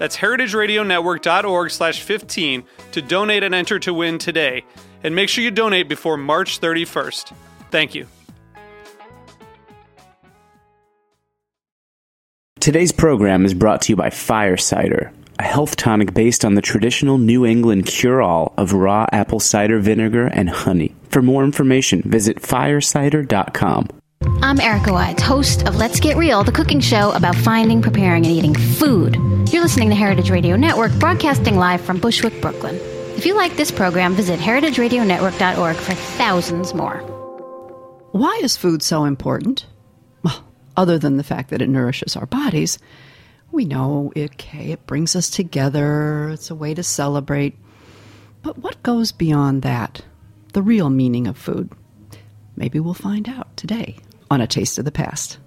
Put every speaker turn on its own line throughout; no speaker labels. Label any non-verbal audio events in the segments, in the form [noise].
That's heritageradionetwork.org slash 15 to donate and enter to win today. And make sure you donate before March 31st. Thank you.
Today's program is brought to you by Fire Cider, a health tonic based on the traditional New England cure all of raw apple cider vinegar and honey. For more information, visit firecider.com.
I'm Erica Wides, host of Let's Get Real, the cooking show about finding, preparing, and eating food. You're listening to Heritage Radio Network, broadcasting live from Bushwick, Brooklyn. If you like this program, visit heritageradionetwork.org for thousands more.
Why is food so important? Well, other than the fact that it nourishes our bodies, we know it, okay, it brings us together, it's a way to celebrate. But what goes beyond that? The real meaning of food? Maybe we'll find out today on A Taste of the Past.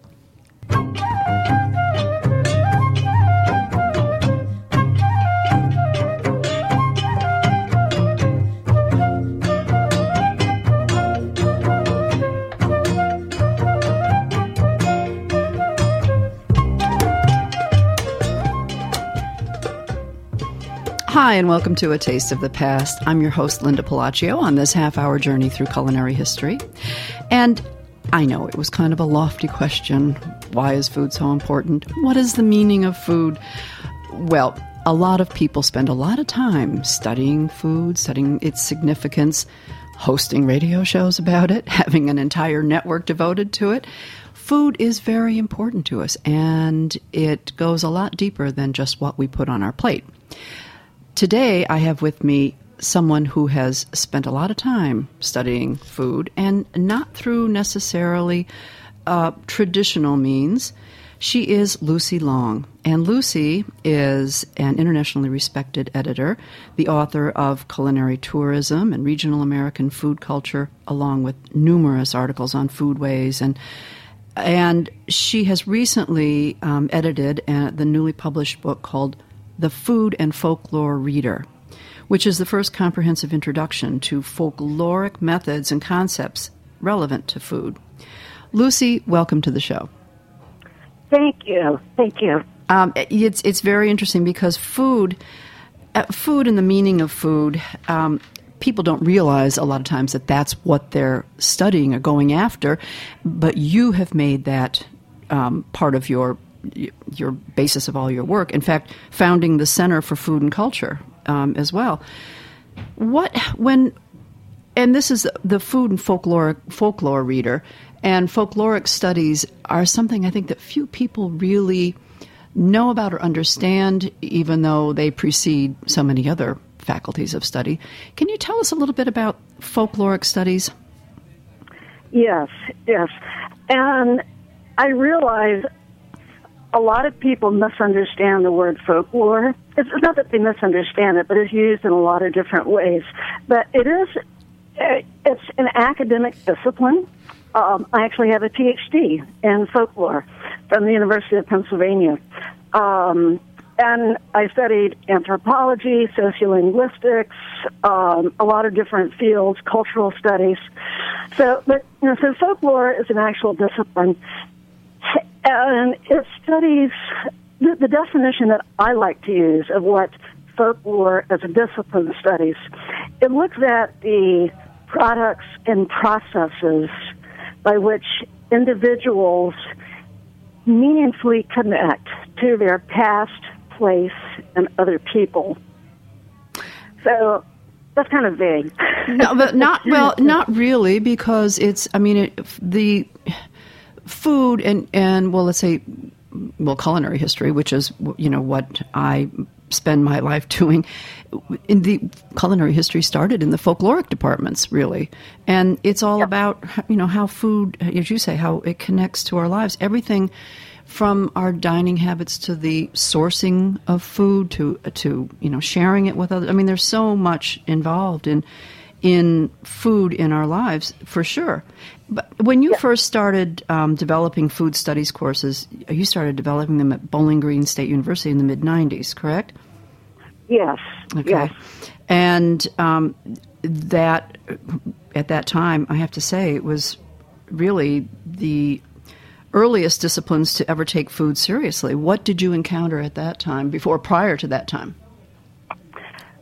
Hi, and welcome to A Taste of the Past. I'm your host, Linda Pelaccio, on this half hour journey through culinary history. And I know it was kind of a lofty question. Why is food so important? What is the meaning of food? Well, a lot of people spend a lot of time studying food, studying its significance, hosting radio shows about it, [laughs] having an entire network devoted to it. Food is very important to us, and it goes a lot deeper than just what we put on our plate. Today, I have with me someone who has spent a lot of time studying food and not through necessarily uh, traditional means. She is Lucy Long. And Lucy is an internationally respected editor, the author of Culinary Tourism and Regional American Food Culture, along with numerous articles on foodways. And, and she has recently um, edited uh, the newly published book called the Food and Folklore Reader, which is the first comprehensive introduction to folkloric methods and concepts relevant to food. Lucy, welcome to the show.
Thank you. Thank you.
Um, it's it's very interesting because food, uh, food and the meaning of food. Um, people don't realize a lot of times that that's what they're studying or going after, but you have made that um, part of your your basis of all your work. In fact, founding the Center for Food and Culture um, as well. What when and this is the food and folklore folklore reader and folkloric studies are something I think that few people really know about or understand, even though they precede so many other faculties of study. Can you tell us a little bit about folkloric studies?
Yes, yes. And I realize a lot of people misunderstand the word folklore. It's not that they misunderstand it, but it's used in a lot of different ways. But it is, uh, it's an academic discipline. Um, I actually have a PhD in folklore from the University of Pennsylvania. Um, and I studied anthropology, sociolinguistics, um, a lot of different fields, cultural studies. So, but you know, so folklore is an actual discipline, and it studies the, the definition that I like to use of what folklore as a discipline studies. It looks at the products and processes by which individuals meaningfully connect to their past, place, and other people. So that's kind of vague.
no, but not well, [laughs] not really, because it's. I mean, it, the food and and well, let's say, well, culinary history, which is you know what I spend my life doing. In the culinary history started in the folkloric departments, really, and it's all about you know how food, as you say, how it connects to our lives. Everything from our dining habits to the sourcing of food to to you know sharing it with others. I mean, there's so much involved in in food in our lives for sure. But when you yeah. first started um, developing food studies courses, you started developing them at Bowling Green State University in the mid '90s, correct?
Yes.
Okay.
Yes.
And um, that at that time, I have to say, it was really the earliest disciplines to ever take food seriously. What did you encounter at that time, before, prior to that time?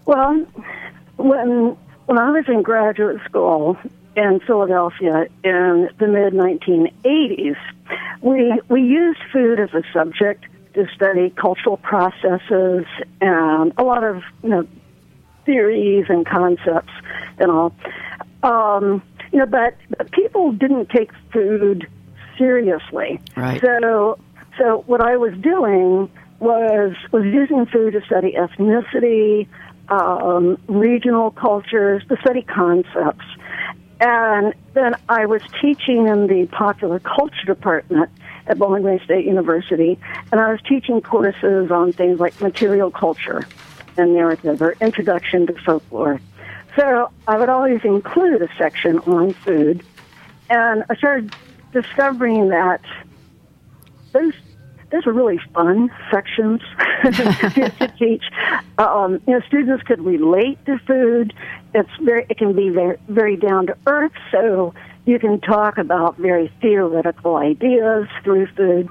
Well, when when I was in graduate school in Philadelphia in the mid 1980s, we we used food as a subject to study cultural processes and a lot of you know theories and concepts and all. Um, you know, but, but people didn't take food seriously.
Right.
So, so what I was doing was was using food to study ethnicity, um, regional cultures, to study concepts, and then I was teaching in the popular culture department at Bowling Green State University, and I was teaching courses on things like material culture and narrative or introduction to folklore. So I would always include a section on food, and I started discovering that those those are really fun sections to, [laughs] to, teach. [laughs] Um, you know, students could relate to food. It's very it can be very very down to earth. So you can talk about very theoretical ideas through food.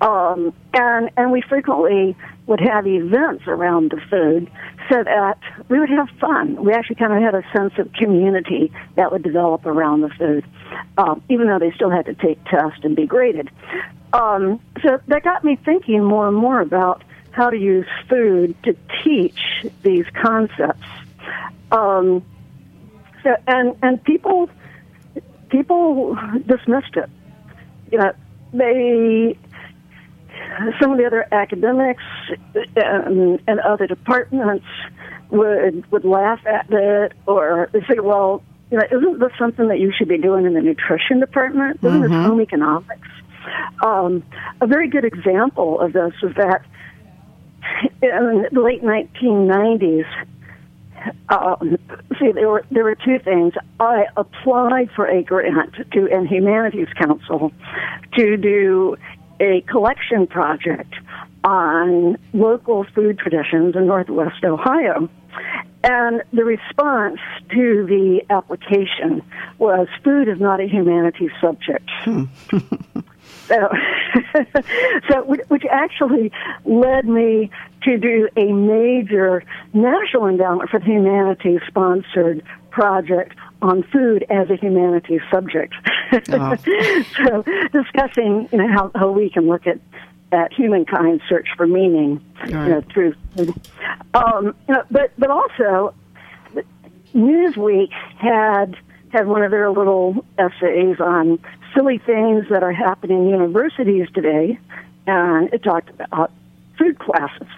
Um, and and we frequently would have events around the food so that we would have fun. We actually kind of had a sense of community that would develop around the food, um, even though they still had to take tests and be graded. Um, so that got me thinking more and more about how to use food to teach these concepts. Um, so, and and people people dismissed it. You know, they some of the other academics and, and other departments would would laugh at it, or they say, "Well, you know, isn't this something that you should be doing in the nutrition department? Isn't mm-hmm. this home economics?" Um, a very good example of this is that in the late 1990s. Um, see, there were there were two things. I applied for a grant to an humanities council to do a collection project on local food traditions in Northwest Ohio. And the response to the application was food is not a humanities subject. Hmm. [laughs] so, [laughs] so, which actually led me to do a major National Endowment for the Humanities sponsored project on food as a humanities subject. Oh. [laughs] [laughs] so discussing you know how, how we can look at at humankind's search for meaning right. you know, through food. Um, you know, but but also Newsweek had had one of their little essays on silly things that are happening in universities today, and it talked about food classes.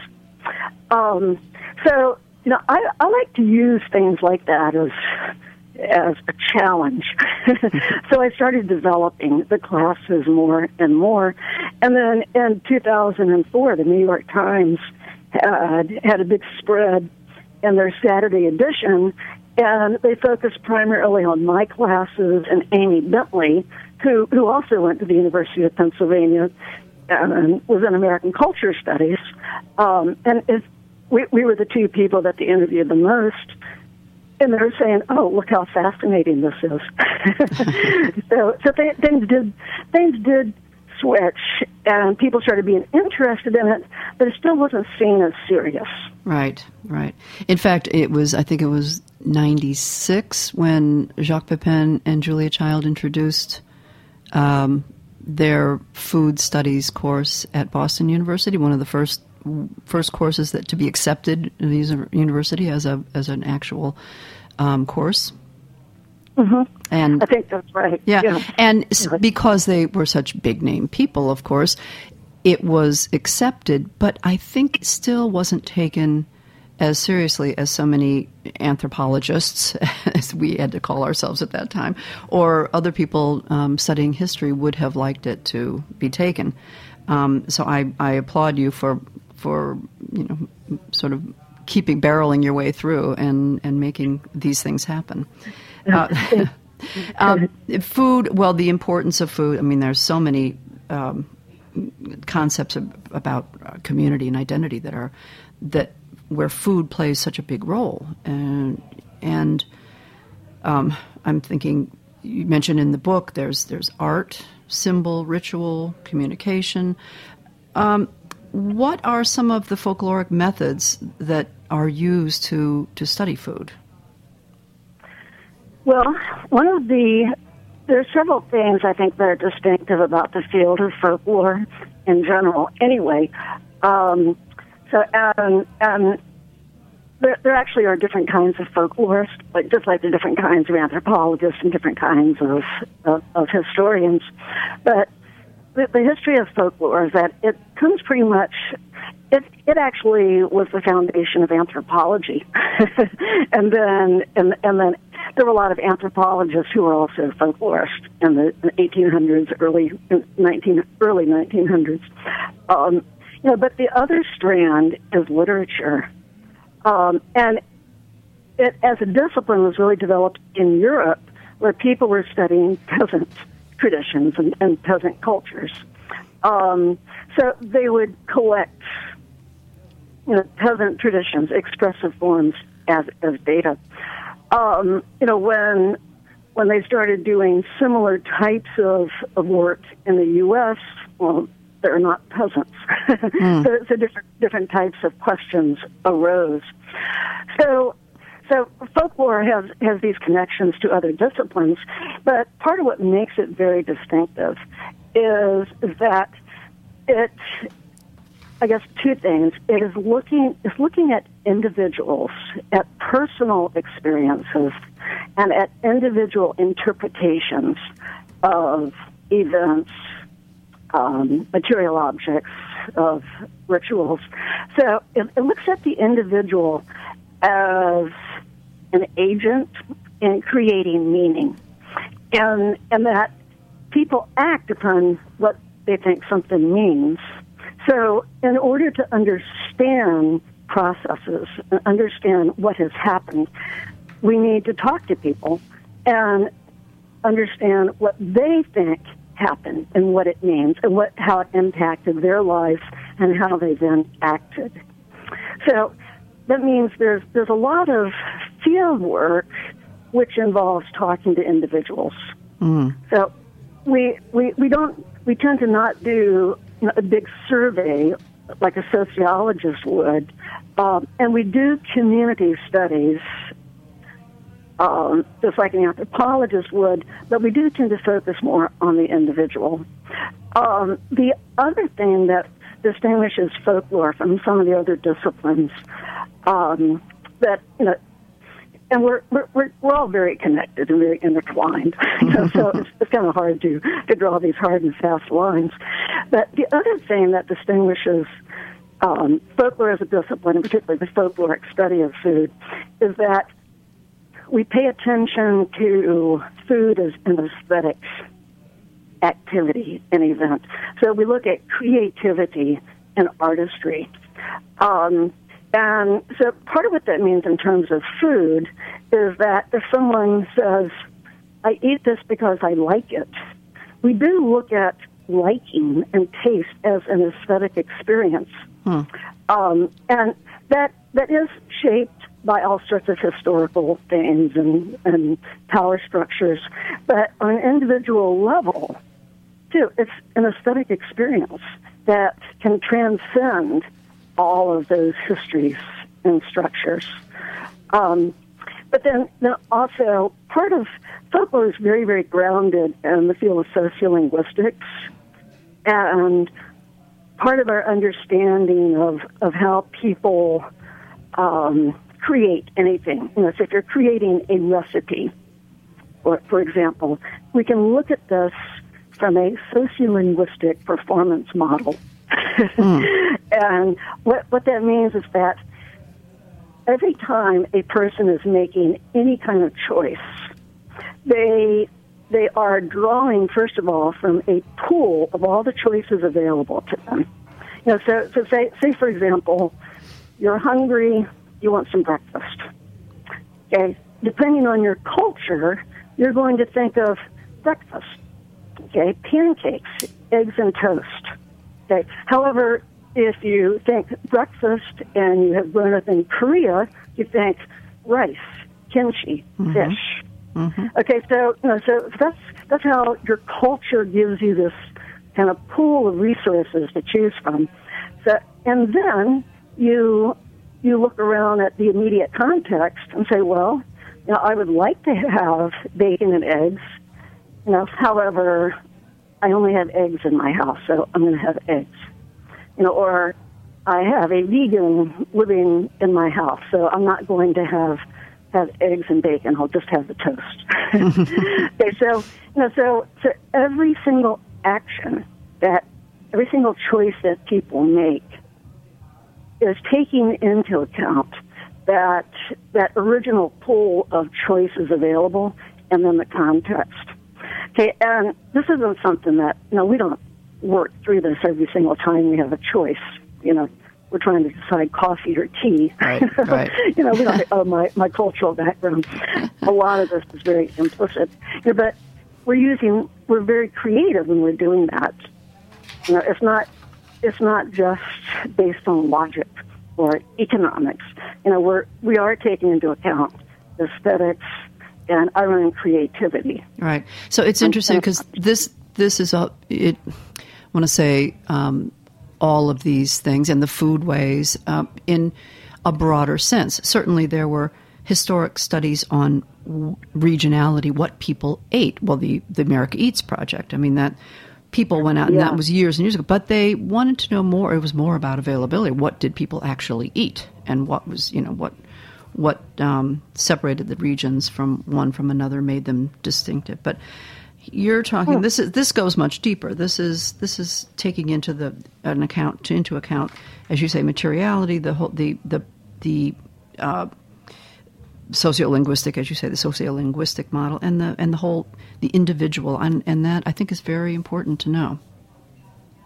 Um, so you know, I, I like to use things like that as as a challenge. [laughs] so I started developing the classes more and more. And then in 2004, the New York Times had had a big spread in their Saturday edition, and they focused primarily on my classes and Amy Bentley, who who also went to the University of Pennsylvania and was in American Culture Studies. Um, and we, we were the two people that they interviewed the most and they're saying, "Oh, look how fascinating this is." [laughs] so, so th- things did things did switch, and people started being interested in it, but it still wasn't seen as serious.
Right, right. In fact, it was. I think it was '96 when Jacques Pepin and Julia Child introduced. Um, their food studies course at Boston University, one of the first first courses that to be accepted in the university as a as an actual um, course.
Mm-hmm.
And
I think that's right.
Yeah,
yeah.
and s- because they were such big name people, of course, it was accepted. But I think still wasn't taken as seriously as so many anthropologists, [laughs] as we had to call ourselves at that time, or other people um, studying history would have liked it to be taken. Um, so I, I applaud you for for you know sort of keeping barreling your way through and and making these things happen. Uh, [laughs] um, food, well, the importance of food. I mean, there's so many um, concepts of, about uh, community and identity that are that where food plays such a big role, and and um, I'm thinking you mentioned in the book there's there's art, symbol, ritual, communication. Um, what are some of the folkloric methods that are used to to study food?
Well, one of the there are several things I think that are distinctive about the field of folklore in general. Anyway, um, so and and there, there actually are different kinds of folklorists, like just like the different kinds of anthropologists and different kinds of of, of historians. But the, the history of folklore is that it comes pretty much. It it actually was the foundation of anthropology, [laughs] and then and and then there were a lot of anthropologists who were also folklorists in the 1800s, early 19 early 1900s. Um, know, but the other strand is literature, um, and it as a discipline was really developed in Europe, where people were studying peasant traditions and, and peasant cultures. Um, so they would collect you know, peasant traditions, expressive forms as, as data. Um, you know, when when they started doing similar types of, of work in the U.S., well, they're not peasants.
Mm. [laughs]
so, so different different types of questions arose. So so folklore has has these connections to other disciplines, but part of what makes it very distinctive is that it I guess two things. It is looking is looking at individuals, at personal experiences, and at individual interpretations of events, um, material objects, of rituals. So it, it looks at the individual as an agent in creating meaning, and and that people act upon what they think something means. So, in order to understand processes and understand what has happened, we need to talk to people and understand what they think happened and what it means and what how it impacted their lives and how they then acted. So that means there's there's a lot of field work which involves talking to individuals. So we, we we don't we tend to not do you know, a big survey like a sociologist would, um, and we do community studies um, just like an anthropologist would, but we do tend to focus more on the individual. Um, the other thing that distinguishes folklore from some of the other disciplines um, that you know and we're, we're we're all very connected and very intertwined. [laughs] You know, so it's, it's kind of hard to to draw these hard and fast lines. But the other thing that distinguishes um, folklore as a discipline, and particularly the folkloric study of food, is that we pay attention to food as an aesthetic activity and event. So we look at creativity and artistry. Um, and so part of what that means in terms of food is that if someone says, I eat this because I like it, we do look at liking and taste as an aesthetic experience. Um, and that that is shaped by all sorts of historical things and, and power structures. But on an individual level, too, it's an aesthetic experience that can transcend all of those histories and structures. Um, but then, then also, part of folklore is very, very grounded in the field of sociolinguistics. And part of our understanding of, of how people um, create anything. You know, so if you're creating a recipe, or for example, we can look at this from a sociolinguistic performance model. Mm. [laughs] and what, what that means is that every time a person is making any kind of choice, they they are drawing first of all from a pool of all the choices available to them. You know, so so say say for example, you're hungry, you want some breakfast. Okay, depending on your culture, you're going to think of breakfast. Okay, pancakes, eggs and toast. Okay, however, if you think breakfast and you have grown up in Korea, you think rice, kimchi, mm-hmm. fish. Mm-hmm. Okay, so you know, so that's that's how your culture gives you this kind of pool of resources to choose from. So, and then you you look around at the immediate context and say, well, you know, I would like to have bacon and eggs. You know, however, I only have eggs in my house, so I'm going to have eggs. You know, or I have a vegan living in my house, so I'm not going to have have eggs and bacon. I'll just have the toast. [laughs] okay, so you know, so so every single action that every single choice that people make is taking into account that that original pool of choices available and then the context. Okay, and this isn't something that you know we don't work through this every single time we have a choice. You know, we're trying to decide coffee or tea.
Right, right. [laughs]
you know, we don't. [laughs] Oh, my my cultural background. a lot of this is very implicit. You know, but we're using. We're very creative when we're doing that. You know, it's not. It's not just based on logic or economics. You know, we're we are taking into account aesthetics and our own creativity.
Right. So it's interesting because this this is a it. I want to say um, all of these things and the foodways um, in a broader sense. Certainly, there were historic studies on regionality, what people ate. Well, the the America Eats project. I mean that people went out, and that was years and years ago. But they wanted to know more. It was more about availability. What did people actually eat, and what was you know what what um, separated the regions from one from another, made them distinctive. But you're talking oh. this is this goes much deeper. This is this is taking into the an account into account, as you say, materiality, the whole the the the uh, sociolinguistic, as you say, the sociolinguistic model, and the and the whole the individual, and and that I think is very important to know.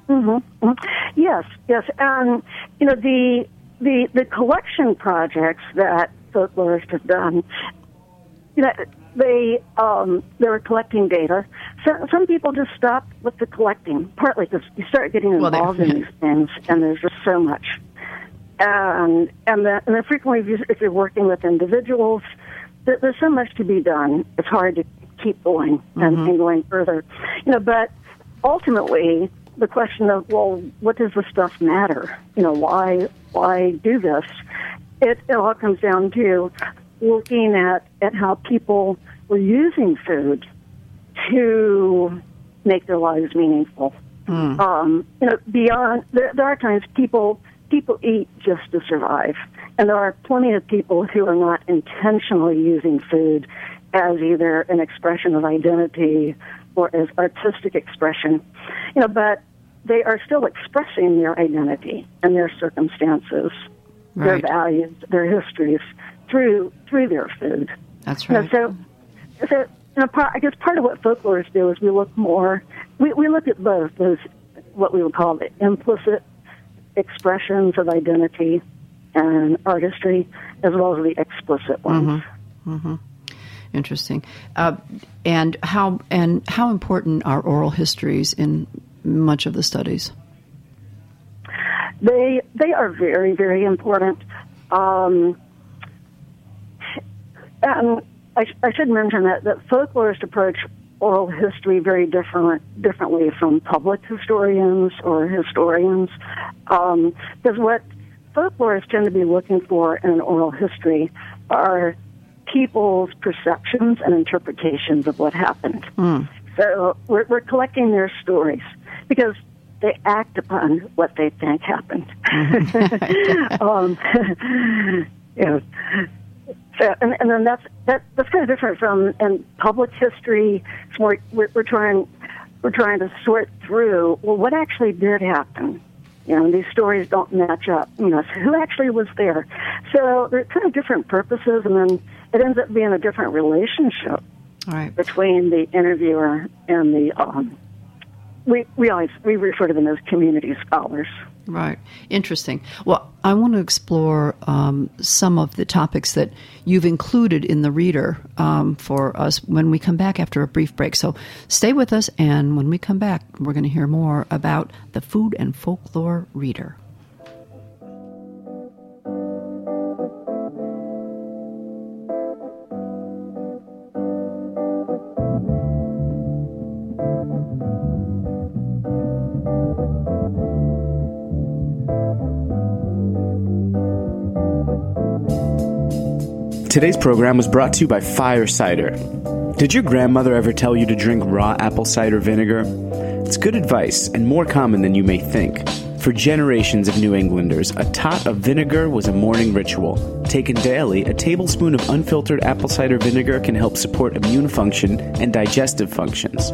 Mm-hmm. mm-hmm. Yes, yes, and you know the the the collection projects that folklorists have done. You know, they um, they were collecting data. So, some people just stop with the collecting, partly because you start getting involved well, in these [laughs] things, and there's just so much and and, the, and then frequently if you're working with individuals, there's so much to be done. It's hard to keep going and, mm-hmm. and going further, you know. But ultimately, the question of well, what does the stuff matter? You know, why why do this? It, it all comes down to looking at at how people were using food to make their lives meaningful. Mm. Um, you know, beyond there, there are times people people eat just to survive. And there are plenty of people who are not intentionally using food as either an expression of identity or as artistic expression. You know, but they are still expressing their identity and their circumstances, right. their values, their histories through through their food.
That's right.
You know, so, so you know, part, I guess part of what folklorists do is we look more. We, we look at both those what we would call the implicit expressions of identity and artistry, as well as the explicit ones.
Mm-hmm. Mm-hmm. Interesting. Uh, and how and how important are oral histories in much of the studies?
They they are very very important. Um, and I, I should mention that that folklorist approach oral history very different differently from public historians or historians. Because um, what folklorists tend to be looking for in an oral history are people's perceptions and interpretations of what happened. Mm. So we're, we're collecting their stories because they act upon what they think happened. [laughs] [laughs] um, [laughs] yeah. So, and, and then that's that, that's kind of different from in public history. It's more we're, we're trying we're trying to sort through well what actually did happen. You know, these stories don't match up. You know, so who actually was there? So they're kind of different purposes, and then it ends up being a different relationship
right.
between the interviewer and the um, we we always we refer to them as community scholars.
Right. Interesting. Well, I want to explore um, some of the topics that you've included in the reader um, for us when we come back after a brief break. So stay with us, and when we come back, we're going to hear more about the food and folklore reader.
Today's program was brought to you by Fire Cider. Did your grandmother ever tell you to drink raw apple cider vinegar? It's good advice and more common than you may think. For generations of New Englanders, a tot of vinegar was a morning ritual. Taken daily, a tablespoon of unfiltered apple cider vinegar can help support immune function and digestive functions.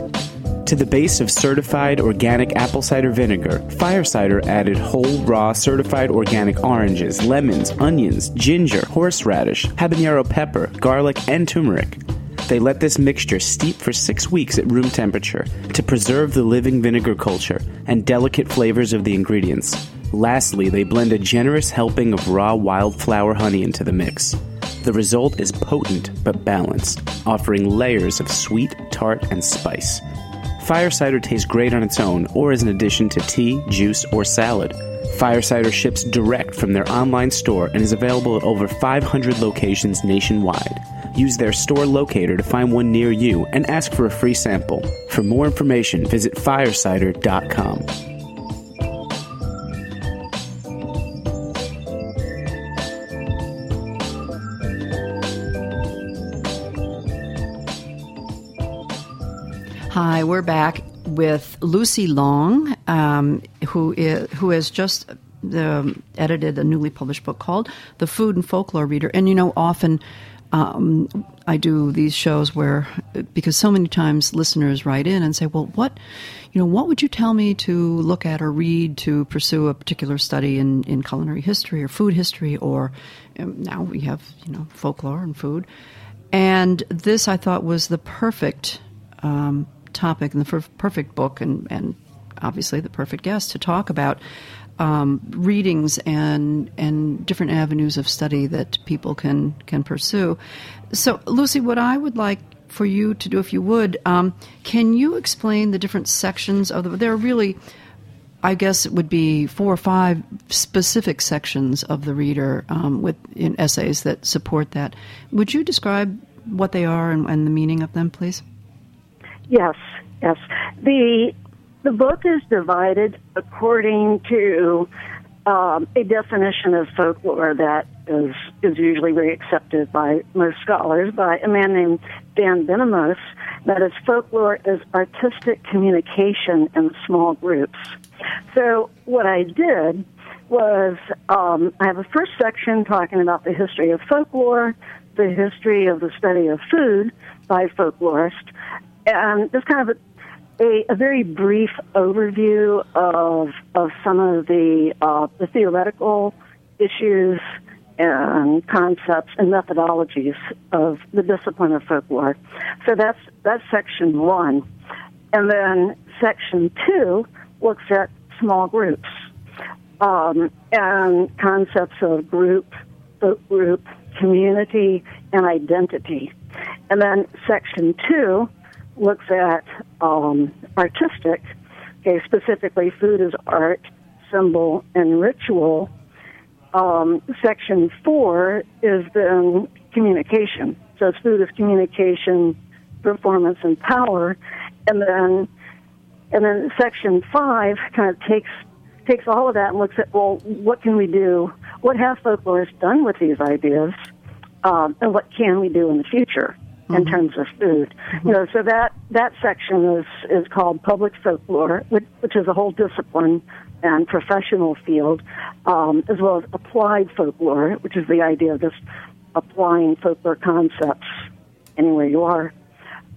To the base of certified organic apple cider vinegar, Fire Cider added whole, raw, certified organic oranges, lemons, onions, ginger, horseradish, habanero pepper, garlic, and turmeric. They let this mixture steep for six weeks at room temperature to preserve the living vinegar culture and delicate flavors of the ingredients. Lastly, they blend a generous helping of raw wildflower honey into the mix. The result is potent but balanced, offering layers of sweet, tart, and spice. Fire cider tastes great on its own or as an addition to tea, juice, or salad. Fire cider ships direct from their online store and is available at over 500 locations nationwide. Use their store locator to find one near you and ask for a free sample. For more information, visit firecider.com.
Hi, we're back with Lucy Long, um, who is, who has just um, edited a newly published book called "The Food and Folklore Reader." And you know, often um, I do these shows where because so many times listeners write in and say, "Well, what you know, what would you tell me to look at or read to pursue a particular study in in culinary history or food history?" Or um, now we have you know folklore and food. And this I thought was the perfect um, topic and the perfect book, and, and obviously the perfect guest to talk about um, readings and and different avenues of study that people can can pursue. So, Lucy, what I would like for you to do, if you would, um, can you explain the different sections of the? There are really, I guess, it would be four or five specific sections of the reader um, with in essays that support that. Would you describe what they are and, and the meaning of them, please?
Yes, yes. The the book is divided according to um, a definition of folklore that is is usually very accepted by most scholars by a man named Dan Ben-Amos. That is, folklore is artistic communication in small groups. So what I did was um, I have a first section talking about the history of folklore, the history of the study of food by folklorists, and just kind of a, a, a very brief overview of of some of the uh, the theoretical issues and concepts and methodologies of the discipline of folklore. So that's that's section one, and then section two looks at small groups um, and concepts of group, folk group, community, and identity. And then section two looks at um, artistic, okay, specifically food as art, symbol, and ritual. Um, section four is then communication. So food is communication, performance, and power. And then, and then section five kind of takes takes all of that and looks at well, what can we do? What have folklorists done with these ideas, um, and what can we do in the future? In terms of food. You know, so that that section is is called public folklore, which, which is a whole discipline and professional field, um, as well as applied folklore, which is the idea of just applying folklore concepts anywhere you are.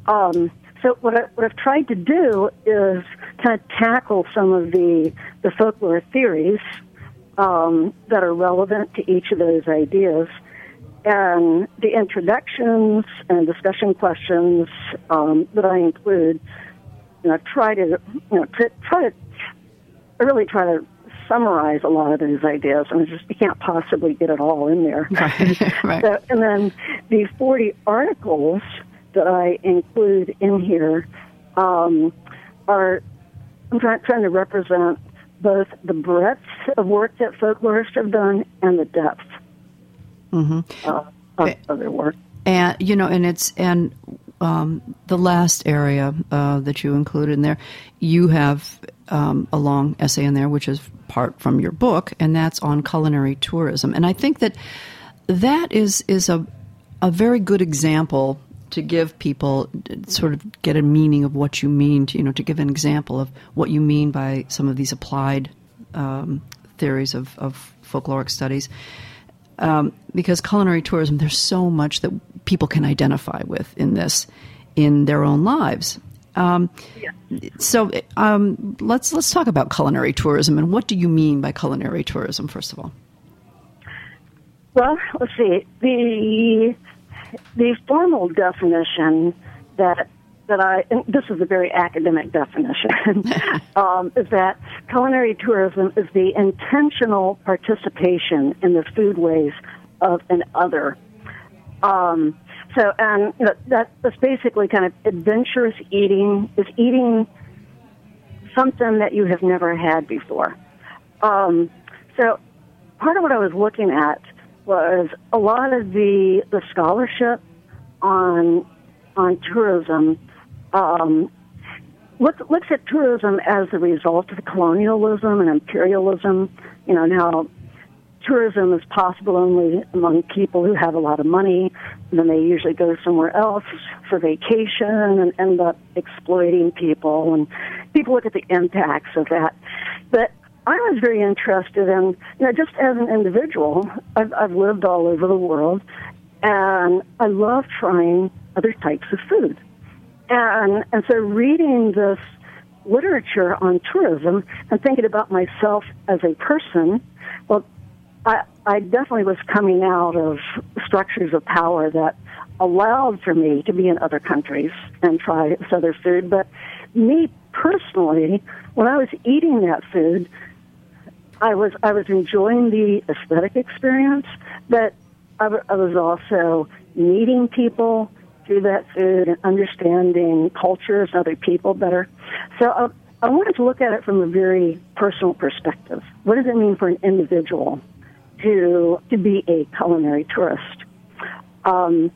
Um, so what, I, what I've tried to do is kind of tackle some of the the folklore theories um, that are relevant to each of those ideas. And the introductions and discussion questions um, that I include, you know, try to, you know, to, try to, I really try to summarize a lot of those ideas, and I just you can't possibly get it all in there. [laughs]
Right, [laughs] right.
So, and then the 40 articles that I include in here um, are I'm trying, trying to represent both the breadth of work that folklorists have done and the depth uh, of, of their work.
And you know, and it's and um, the last area uh, that you included in there, you have um, a long essay in there, which is part from your book, and that's on culinary tourism. And I think that that is is a a very good example to give people sort of get a meaning of what you mean. To, you know, to give an example of what you mean by some of these applied um, theories of, of folkloric studies um, because culinary tourism, there's so much that people can identify with in this, in their own lives. Um, So um, let's let's talk about culinary tourism and what do you mean by culinary tourism? First of all,
Well, let's see. The the formal definition that that I and this is a very academic definition [laughs] um, is that culinary tourism is the intentional participation in the foodways of an other. Um, so, and you know, that, that's basically kind of adventurous eating is eating something that you have never had before. Um, so, part of what I was looking at was a lot of the the scholarship on on tourism um, look, looks at tourism as a result of colonialism and imperialism. You know, now tourism is possible only among people who have a lot of money. And then they usually go somewhere else for vacation and end up exploiting people. And people look at the impacts of that. But I was very interested in, you know, just as an individual, I've, I've lived all over the world, and I love trying other types of food. And, and so reading this literature on tourism and thinking about myself as a person, well, I, I definitely was coming out of structures of power that allowed for me to be in other countries and try other food. But me personally, when I was eating that food, I was I was enjoying the aesthetic experience, but I, w- I was also meeting people through that food and understanding cultures and other people better. So I, I wanted to look at it from a very personal perspective. What does it mean for an individual to to be a culinary tourist? Um,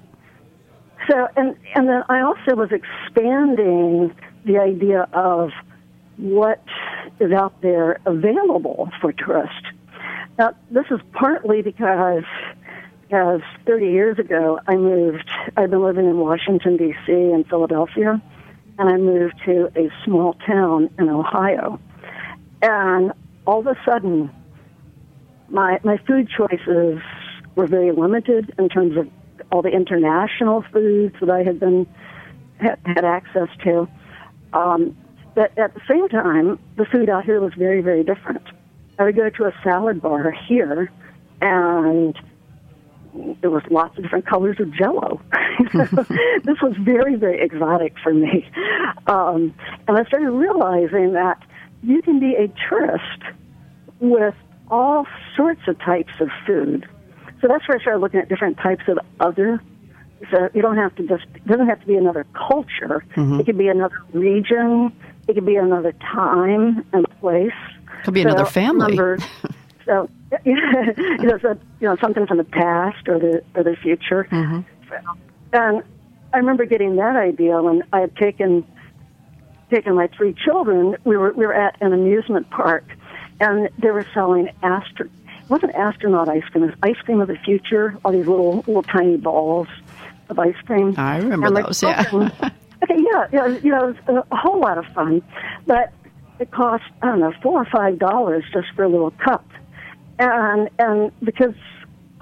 so and and then I also was expanding the idea of what is out there available for tourists. Now, this is partly because because 30 years ago I moved, I've been living in Washington, D.C. and Philadelphia, and I moved to a small town in Ohio. And all of a sudden, my, my food choices were very limited in terms of all the international foods that I had been had, had access to. Um, but at the same time, the food out here was very, very different. I would go to a salad bar here, and there was lots of different colors of jello. [laughs] this was very, very exotic for me. Um, and I started realizing that you can be a tourist with all sorts of types of food. So that's where I started looking at different types of other. So you don't have to just, it doesn't have to be another culture. It could be another region. It could be another time and place.
Could be another family.
Number, [laughs] so, [laughs] you know, so, you know, something from the past or the or the future.
Mm-hmm.
And I remember getting that idea when I had taken taken my three children. We were we were at an amusement park, and they were selling astro. It wasn't astronaut ice cream. It was ice cream of the future. All these little little tiny balls, of ice cream.
I remember
and
those, yeah. [laughs]
okay, yeah, yeah, you know, it was a whole lot of fun, but it cost I don't know four or five dollars just for a little cup, and and because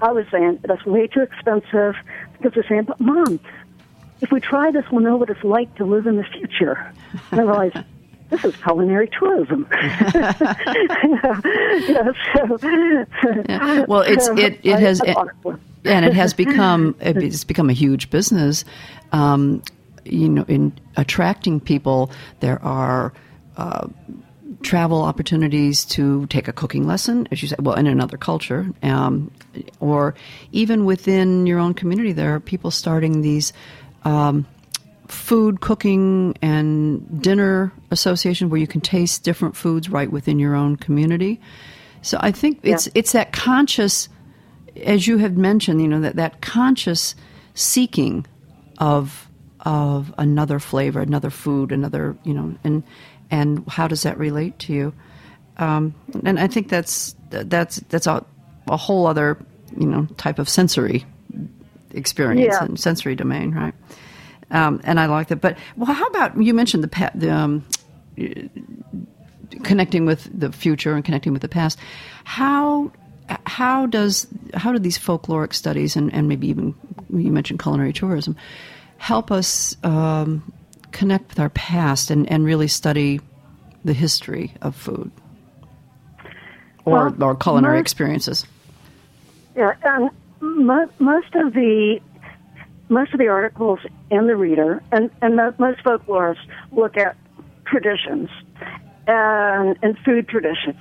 I was saying that's way too expensive, because they're saying, but mom, if we try this, we'll know what it's like to live in the future. And I realized. [laughs] This is culinary tourism. [laughs] [laughs] yeah, so,
yeah. Well, it's it it has it, and it has become it's become a huge business. Um, you know, in attracting people, there are uh, travel opportunities to take a cooking lesson, as you said, well, in another culture, um, or even within your own community, there are people starting these um, food cooking and dinner association where you can taste different foods right within your own community. So I think it's yeah. it's that conscious, as you have mentioned, you know that that conscious seeking of of another flavor, another food, another you know, and and how does that relate to you? Um, and I think that's that's that's a, a whole other you know type of sensory experience yeah. and sensory domain, right? Um, and I like that. But well, how about you mentioned the, the um, connecting with the future and connecting with the past? How how does how do these folkloric studies and, and maybe even you mentioned culinary tourism help us um, connect with our past and, and really study the history of food or, well, or culinary most, experiences?
Yeah, and most of the most of the articles in the reader and, and most folklorists look at traditions and, and food traditions.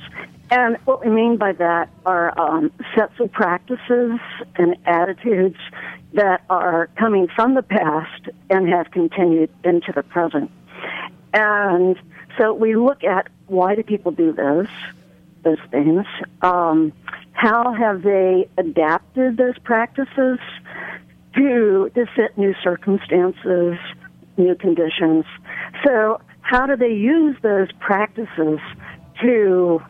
And what we mean by that are um, sets of practices and attitudes that are coming from the past and have continued into the present. And so we look at why do people do this, those things? Um, how have they adapted those practices to, to fit new circumstances, new conditions? So how do they use those practices to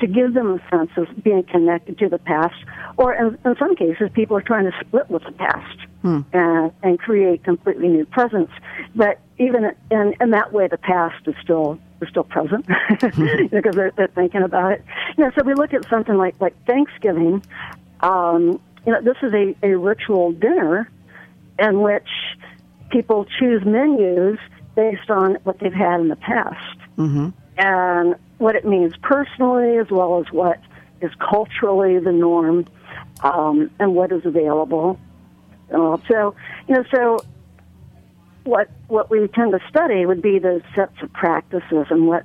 to give them a sense of being connected to the past, or in, in some cases, people are trying to split with the past hmm. and, and create completely new presence. But even in, in that way, the past is still is still present [laughs] hmm. because they're, they're thinking about it. You know, so we look at something like like Thanksgiving. Um, you know, this is a, a ritual dinner in which people choose menus based on what they've had in the past. Mm-hmm. And what it means personally as well as what is culturally the norm um, and what is available. Uh, so, you know, so what what we tend to study would be those sets of practices and what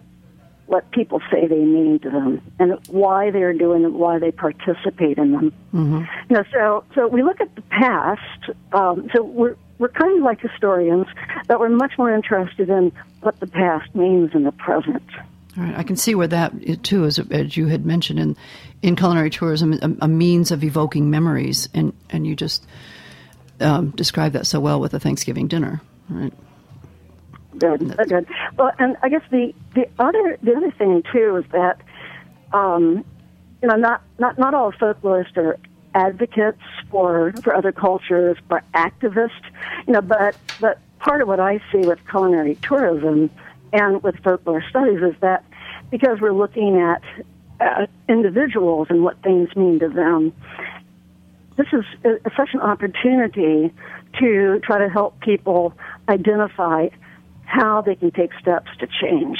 what people say they mean to them and why they're doing it, why they participate in them. Mm-hmm. You know, so so we look at the past. Um, so we're we're kind of like historians, but we're much more interested in what the past means in the present.
All right, I can see where that too, as, as you had mentioned in in culinary tourism, a, a means of evoking memories, and and you just um, described that so well with the Thanksgiving dinner, right?
Good, good. Well, and I guess the the other the other thing too is that, um, you know, not not not all folklorists are advocates for for other cultures or activists, you know, but but part of what I see with culinary tourism and with folklore studies is that because we're looking at uh, individuals and what things mean to them, this is a, a, such an opportunity to try to help people identify how they can take steps to change,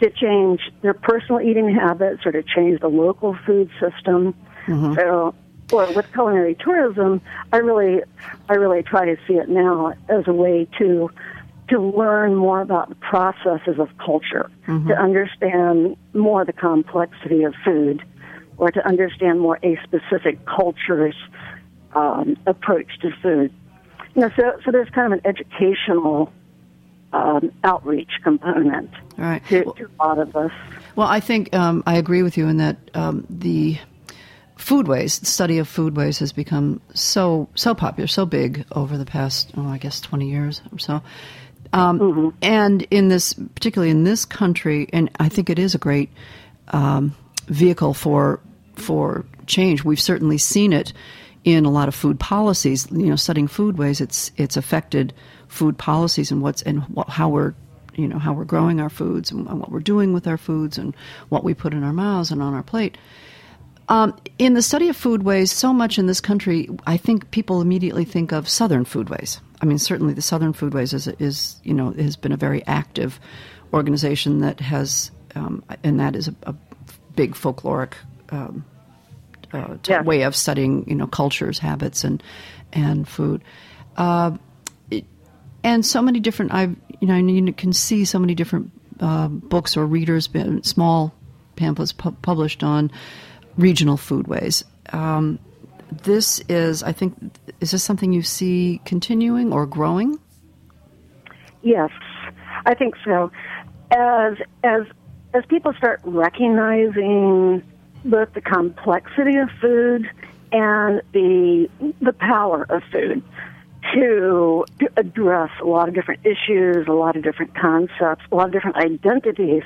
to change their personal eating habits or to change the local food system. Mm-hmm. So, or with culinary tourism, I really, I really try to see it now as a way to to learn more about the processes of culture, mm-hmm. to understand more the complexity of food, or to understand more a specific culture's um, approach to food. You know, so, so there's kind of an educational um, outreach component
right.
to, to, a lot of us.
Well, I think um, I agree with you in that um, the foodways, the study of foodways has become so so popular, so big over the past, oh, I guess, twenty years or so. Um, mm-hmm. And in this, particularly in this country, and I think it is a great um, vehicle for for change. We've certainly seen it in a lot of food policies. You know, studying foodways, it's it's affected food policies and what's and what, how we're you know how we're growing our foods and what we're doing with our foods and what we put in our mouths and on our plate. Um, in the study of foodways, so much in this country, I think people immediately think of Southern foodways. I mean, certainly the Southern Foodways is, is you know has been a very active organization that has, um, and that is a, a big folkloric um, uh,
Yeah.
way of studying you know cultures, habits, and and food. Uh, it, and so many different. I you know you can see so many different uh, books or readers, small pamphlets pu- published on regional foodways. Um, this is, I think, is this something you see continuing or growing?
Yes, I think so. As as as people start recognizing both the complexity of food and the the power of food to, to address a lot of different issues, a lot of different concepts, a lot of different identities,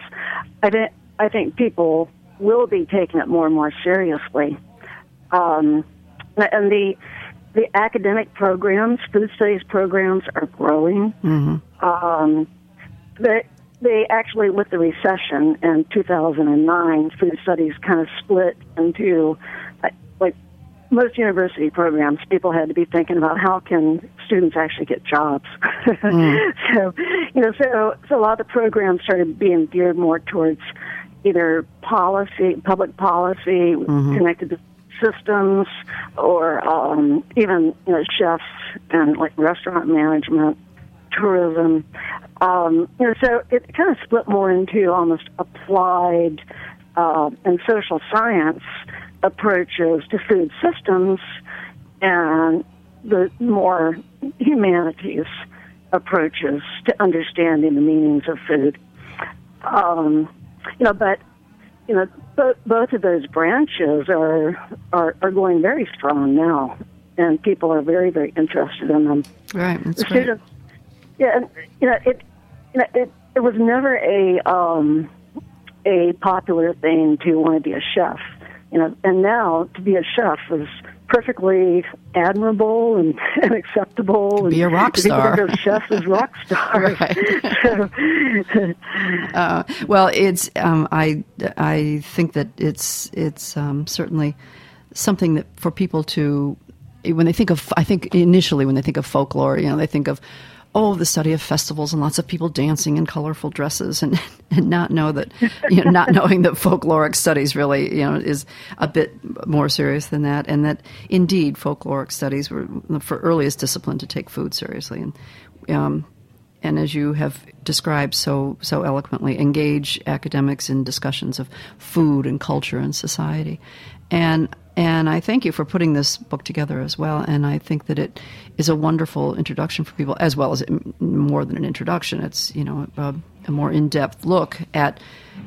I think I think people will be taking it more and more seriously. Um, and the the academic programs, food studies programs, are growing. Um, they they actually, with the recession in 2009, food studies kind of split into uh, like most university programs. People had to be thinking about how can students actually get jobs. [laughs] so you know, so so a lot of the programs started being geared more towards either policy, public policy connected to systems, or um, even you know chefs and like restaurant management, tourism. Um, you know, so it kind of split more into almost applied uh, and social science approaches to food systems, and the more humanities approaches to understanding the meanings of food. Um, you know, but you know, both both of those branches are are are going very strong now, and people are very very interested in them.
Right, that's
The students, yeah, and you know, it you know, it it was never a um, a popular thing to want to be a chef, you know, and now to be a chef is perfectly admirable and, [laughs] and acceptable.
Be
and
a rock star.
think of chefs as rock [laughs] stars. so, [laughs]
Uh, well, it's um, I I think that it's it's um, certainly something that for people to when they think of I think initially when they think of folklore, you know, they think of oh the study of festivals and lots of people dancing in colorful dresses and [laughs] and not know that you know not knowing that folkloric studies really you know is a bit more serious than that and that indeed folkloric studies were the for earliest discipline to take food seriously and um, and as you have described so so eloquently, engage academics in discussions of food and culture and society. And and I thank you for putting this book together as well. And I think that it is a wonderful introduction for people, as well as more than an introduction. It's you know a, a more in depth look at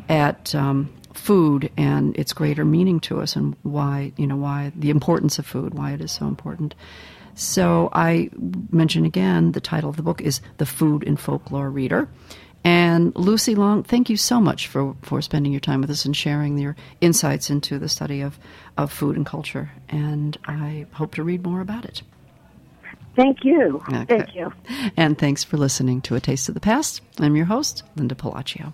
at um, food and its greater meaning to us, and why you know why the importance of food, why it is so important. So I mention again the title of the book is The Food and Folklore Reader. And Lucy Long, thank you so much for, for spending your time with us and sharing your insights into the study of, of food and culture. And I hope to read more about it.
thank you,
Okay.
thank you.
And thanks for listening to A Taste of the Past. I'm your host, Linda
Pelaccio.